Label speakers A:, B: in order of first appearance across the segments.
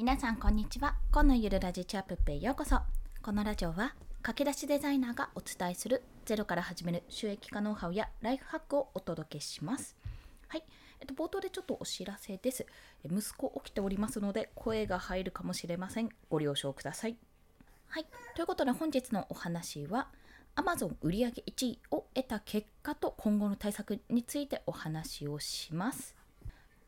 A: 皆さんこんにちは今のゆるラジチャップペへようこそこのラジオは駆け出しデザイナーがお伝えするゼロから始める収益化ノウハウやライフハックをお届けしますはいえっと、冒頭でちょっとお知らせです。息子起きておりますので、声が入るかもしれません。ご了承ください。はい。ということで、本日のお話は、Amazon 売上1位を得た結果と今後の対策についてお話をします。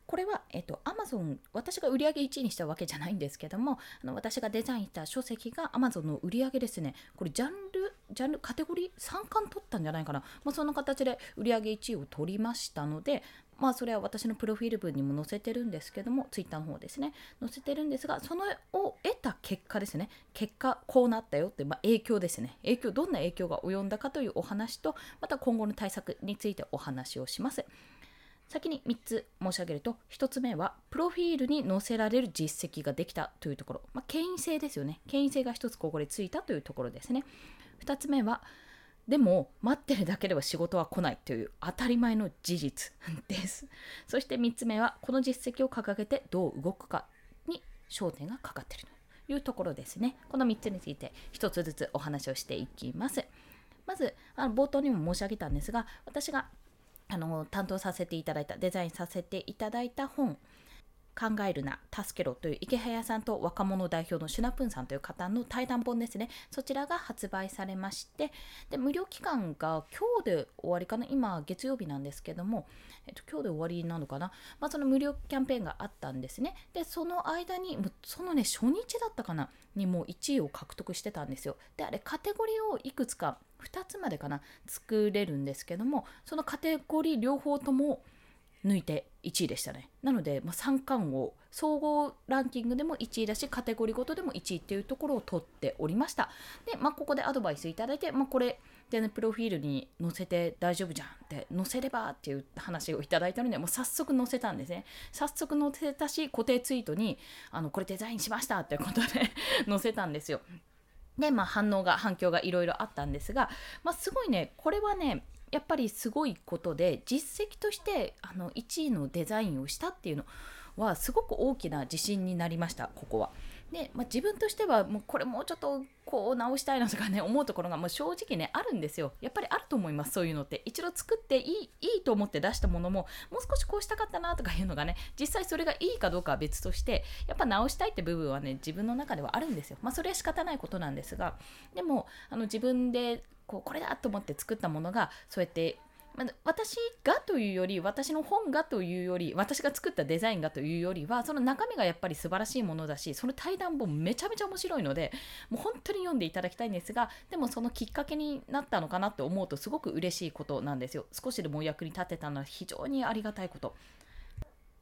A: これは、えっと、Amazon、私が売り上げ1位にしたわけじゃないんですけども、あの私がデザインした書籍が Amazon の売り上げですね、これジャンル、ジャンル、カテゴリー3冠取ったんじゃないかな。まあ、そんな形で売り上げ1位を取りましたので、まあそれは私のプロフィール文にも載せてるんですけども、ツイッターの方ですね、載せてるんですが、そのを得た結果ですね、結果こうなったよって、まあ、影響ですね、影響、どんな影響が及んだかというお話と、また今後の対策についてお話をします。先に3つ申し上げると1つ目はプロフィールに載せられる実績ができたというところ、まあ、権威性ですよね。権威性が1つここでついたというところですね。2つ目はでも待ってるだけでは仕事は来ないという当たり前の事実です。そして3つ目はこの実績を掲げてどう動くかに焦点がかかっているというところですね。この3つについて1つずつお話をしていきます。まずあの冒頭にも申し上げたんですが私があの担当させていただいたデザインさせていただいた本考えるな、助けろという池早さんと若者代表のシュナプンさんという方の対談本ですね。そちらが発売されまして、で無料期間が今日で終わりかな、今月曜日なんですけども、えっと、今日で終わりなのかな、まあ、その無料キャンペーンがあったんですね。で、その間に、そのね、初日だったかな、にもう1位を獲得してたんですよ。で、あれ、カテゴリーをいくつか、2つまでかな、作れるんですけども、そのカテゴリー両方とも、抜いて1位でしたね。なので、まあ、三冠王、総合ランキングでも1位だし、カテゴリーごとでも1位っていうところを取っておりました。で、まあ、ここでアドバイスいただいて、まあ、これ、で、ね、プロフィールに載せて大丈夫じゃんって、載せればっていう話をいただいたので、もう早速載せたんですね。早速載せたし、固定ツイートに、あの、これデザインしましたってことで 載せたんですよ。で、まあ、反応が、反響がいろいろあったんですが、まあ、すごいね、これはね、やっぱりすごいことで実績としてあの1位のデザインをしたっていうのはすごく大きな自信になりましたここは。で、まあ、自分としてはもうこれもうちょっとこう直したいなとかね思うところがもう正直ねあるんですよ。やっぱりあると思いますそういうのって。一度作っていいいいと思って出したものももう少しこうしたかったなとかいうのがね実際それがいいかどうかは別としてやっぱ直したいって部分はね自分の中ではあるんですよ。まあそれは仕方ないことなんですがでもあの自分でこうこれだと思って作ったものがそうやってま、私がというより私の本がというより私が作ったデザインがというよりはその中身がやっぱり素晴らしいものだしその対談もめちゃめちゃ面白いのでもう本当に読んでいただきたいんですがでもそのきっかけになったのかなって思うとすごく嬉しいことなんですよ。少しでもお役に立てたのは非常にありがたいこと。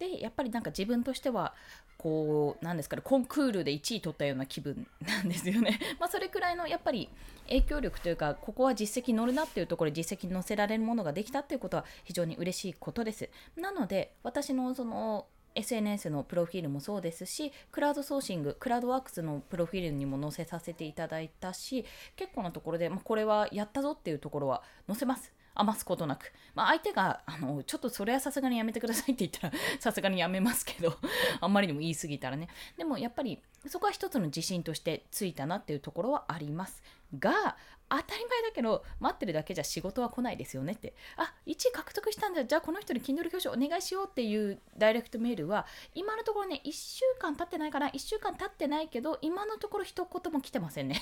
A: でやっぱりなんか自分としてはこうなんですかねコンクールで1位取ったような気分なんですよね。ま、それくらいのやっぱり影響力というかここは実績乗るなっていうところ実績に載せられるものができたっていうことは非常に嬉しいことです。なので私のその SNS のプロフィールもそうですし、クラウドソーシング、クラウドワークスのプロフィールにも載せさせていただいたし、結構なところで、まあ、これはやったぞっていうところは載せます。余すことなく。まあ、相手が、あの、ちょっとそれはさすがにやめてくださいって言ったら、さすがにやめますけど、あんまりにも言い過ぎたらね。でもやっぱり、そこは一つの自信としてついたなっていうところはあります。が、当たり前だけど、待ってるだけじゃ仕事は来ないですよねって。あ、1位獲得んだ。じゃあこの人に Kindle 表彰お願いしようっていうダイレクトメールは、今のところね、1週間経ってないかな。1週間経ってないけど、今のところ一言も来てませんね。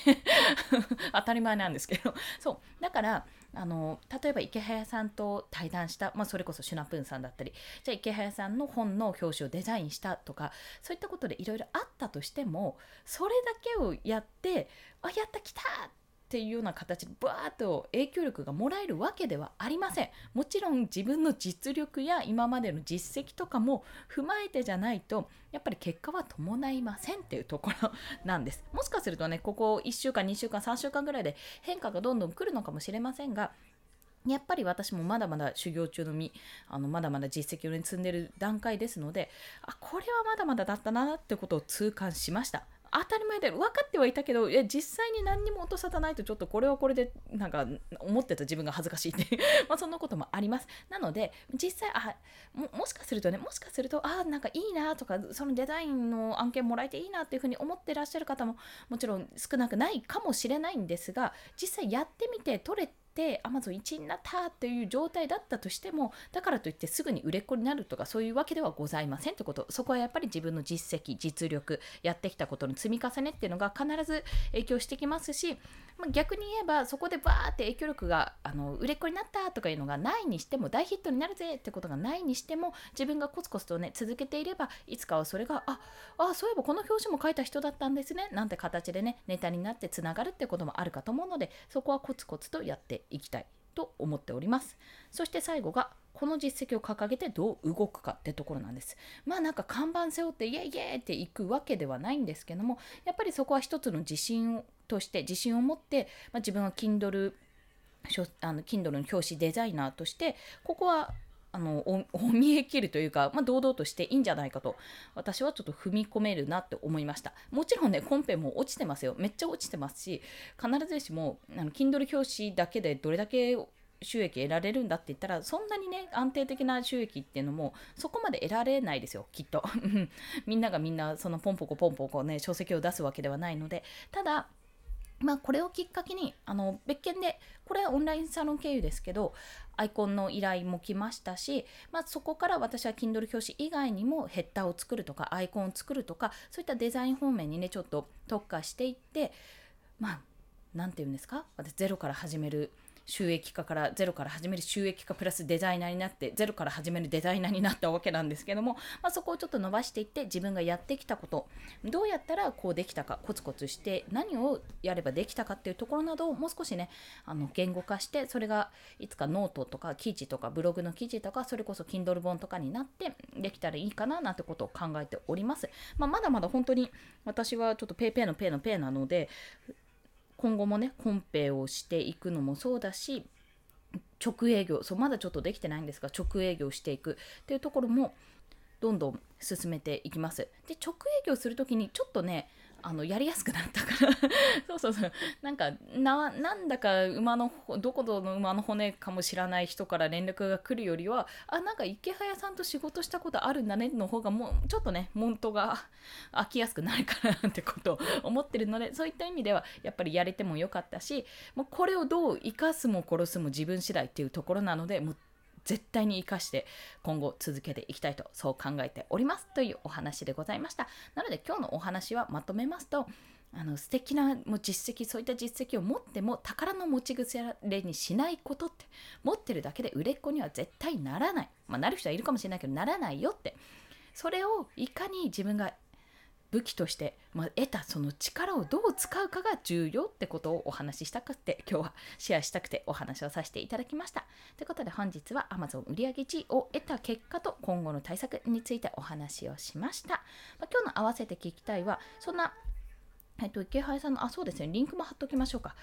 A: 当たり前なんですけど。そう。だから、あの、例えば池早さんと対談した、まあそれこそシュナプーンさんだったり、じゃあ池早さんの本の表紙をデザインしたとか、そういったことでいろいろあったとしても、それだけをやって、あ、やった来たっていうような形でバーッと影響力がもらえるわけではありません。もちろん自分の実力や今までの実績とかも踏まえてじゃないとやっぱり結果は伴いませんっていうところなんです。もしかするとね、ここ1週間、2週間、3週間ぐらいで変化がどんどん来るのかもしれませんが、やっぱり私もまだまだ修行中の身、あのまだまだ実績を、積んでる段階ですので、あ、これはまだまだだったなってことを痛感しました。当たり前で分かってはいたけどいや実際に何にも音沙汰ないとちょっとこれはこれでなんか思ってた自分が恥ずかしいって。まあそんなこともあります。なので実際あももしかするとねもしかするとあなんかいいなとかそのデザインの案件もらえていいなっていうふうに思ってらっしゃる方ももちろん少なくないかもしれないんですが実際やってみて取れてて Amazon 1位になったという状態だったとしてもだからといってすぐに売れっ子になるとかそういうわけではございませんということ。そこはやっぱり自分の実績実力やってきたことの積み重ねっていうのが必ず影響してきますし、まあ、逆に言えばそこでバーって影響力があの売れっ子になったとかいうのがないにしても大ヒットになるぜってことがないにしても自分がコツコツとね続けていればいつかはそれがああそういえばこの表紙も書いた人だったんですねなんて形でねネタになってつながるってこともあるかと思うのでそこはコツコツとやっていきたいと思っております。そして最後がこの実績を掲げてどう動くかってところなんです。まあなんか看板背負ってイエイイエイっていくわけではないんですけどもやっぱりそこは一つの自信として自信を持って、まあ、自分は Kindle あの Kindle の表紙デザイナーとしてここはあの お見え切るというか、まあ、堂々としていいんじゃないかと私はちょっと踏み込めるなって思いました。もちろんねコンペも落ちてますよ。めっちゃ落ちてますし必ずしもあの Kindle 表紙だけでどれだけ収益得られるんだって言ったらそんなにね安定的な収益っていうのもそこまで得られないですよきっと。みんながみんなそのポンポコポンポコね書籍を出すわけではないので。ただまあ、これをきっかけにあの別件でこれはオンラインサロン経由ですけどアイコンの依頼も来ましたし、まあ、そこから私は Kindle 表紙以外にもヘッダーを作るとかアイコンを作るとかそういったデザイン方面にねちょっと特化していってまあ何て言うんですか？私ゼロから始める収益化からゼロから始める収益化プラスデザイナーになってゼロから始めるデザイナーになったわけなんですけども、まあ、そこをちょっと伸ばしていって自分がやってきたことどうやったらこうできたかコツコツして何をやればできたかっていうところなどをもう少しねあの言語化してそれがいつかノートとか記事とかブログの記事とかそれこそ Kindle 本とかになってできたらいいかななんてことを考えております、まあ、まだまだ本当に私はちょっと PayPay の Pay の Pay なので今後もねコンペをしていくのもそうだし直営業そうまだちょっとできてないんですが直営業していくっていうところもどんどん進めていきます。で直営業する時にちょっとねあのやりやすくなったから。そうそうそう。なんかななんだか馬のどこの馬の骨かもしれない人から連絡が来るよりはあなんか池早さんと仕事したことあるんだねの方がもうちょっとねモントが飽きやすくなるからなってことを思ってるのでそういった意味ではやっぱりやれてもよかったしもうこれをどう生かすも殺すも自分次第っていうところなのでもう絶対に生かして今後続けていきたいとそう考えておりますというお話でございました。なので今日のお話はまとめますとあの素敵なもう実績そういった実績を持っても宝の持ち腐れにしないことって持ってるだけで売れっ子には絶対ならない、まあ、なる人はいるかもしれないけどならないよって。それをいかに自分が武器として、まあ、得たその力をどう使うかが重要ってことをお話ししたくて今日はシェアしたくてお話をさせていただきました。ということで本日は Amazon 売上1位を得た結果と今後の対策についてお話をしました。まあ、今日の合わせて聞きたいはそんなえっと、池原さんの、あ、そうですね、リンクも貼っときましょうか。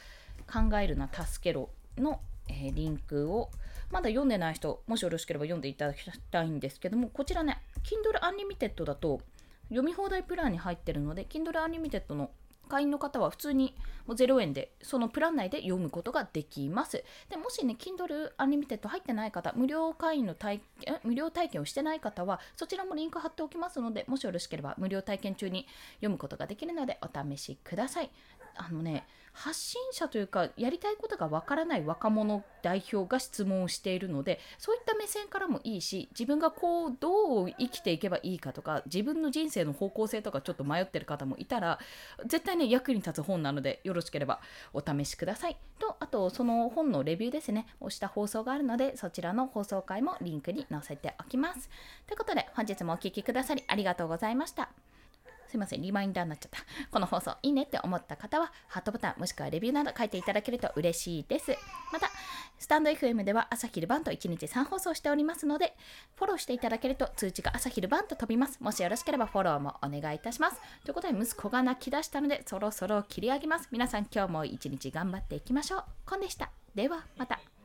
A: 考えるな、助けろの、え、リンクを、まだ読んでない人、もしよろしければ読んでいただきたいんですけども、こちらね、Kindle Unlimited だと、読み放題プランに入ってるので Kindle Unlimited の会員の方は普通にもう0円でそのプラン内で読むことができます。でもしね、Kindle Unlimited 入ってない方、無料会員の体験無料体験をしてない方は、そちらもリンク貼っておきますので、もしよろしければ無料体験中に読むことができるのでお試しください。あのね、発信者というかやりたいことがわからない若者代表が質問をしているのでそういった目線からもいいし自分がこうどう生きていけばいいかとか自分の人生の方向性とかちょっと迷ってる方もいたら絶対ね役に立つ本なのでよろしければお試しください。とあとその本のレビューですね。をした放送があるのでそちらの放送回もリンクに載せておきます。ということで本日もお聴きくださりありがとうございました。すいません、リマインダーになっちゃった。この放送いいねって思った方は、ハートボタンもしくはレビューなど書いていただけると嬉しいです。また、スタンド FM では朝昼晩と1日3放送しておりますので、フォローしていただけると通知が朝昼晩と飛びます。もしよろしければフォローもお願いいたします。ということで、息子が泣き出したので、そろそろ切り上げます。皆さん今日も一日頑張っていきましょう。コンでした。では、また。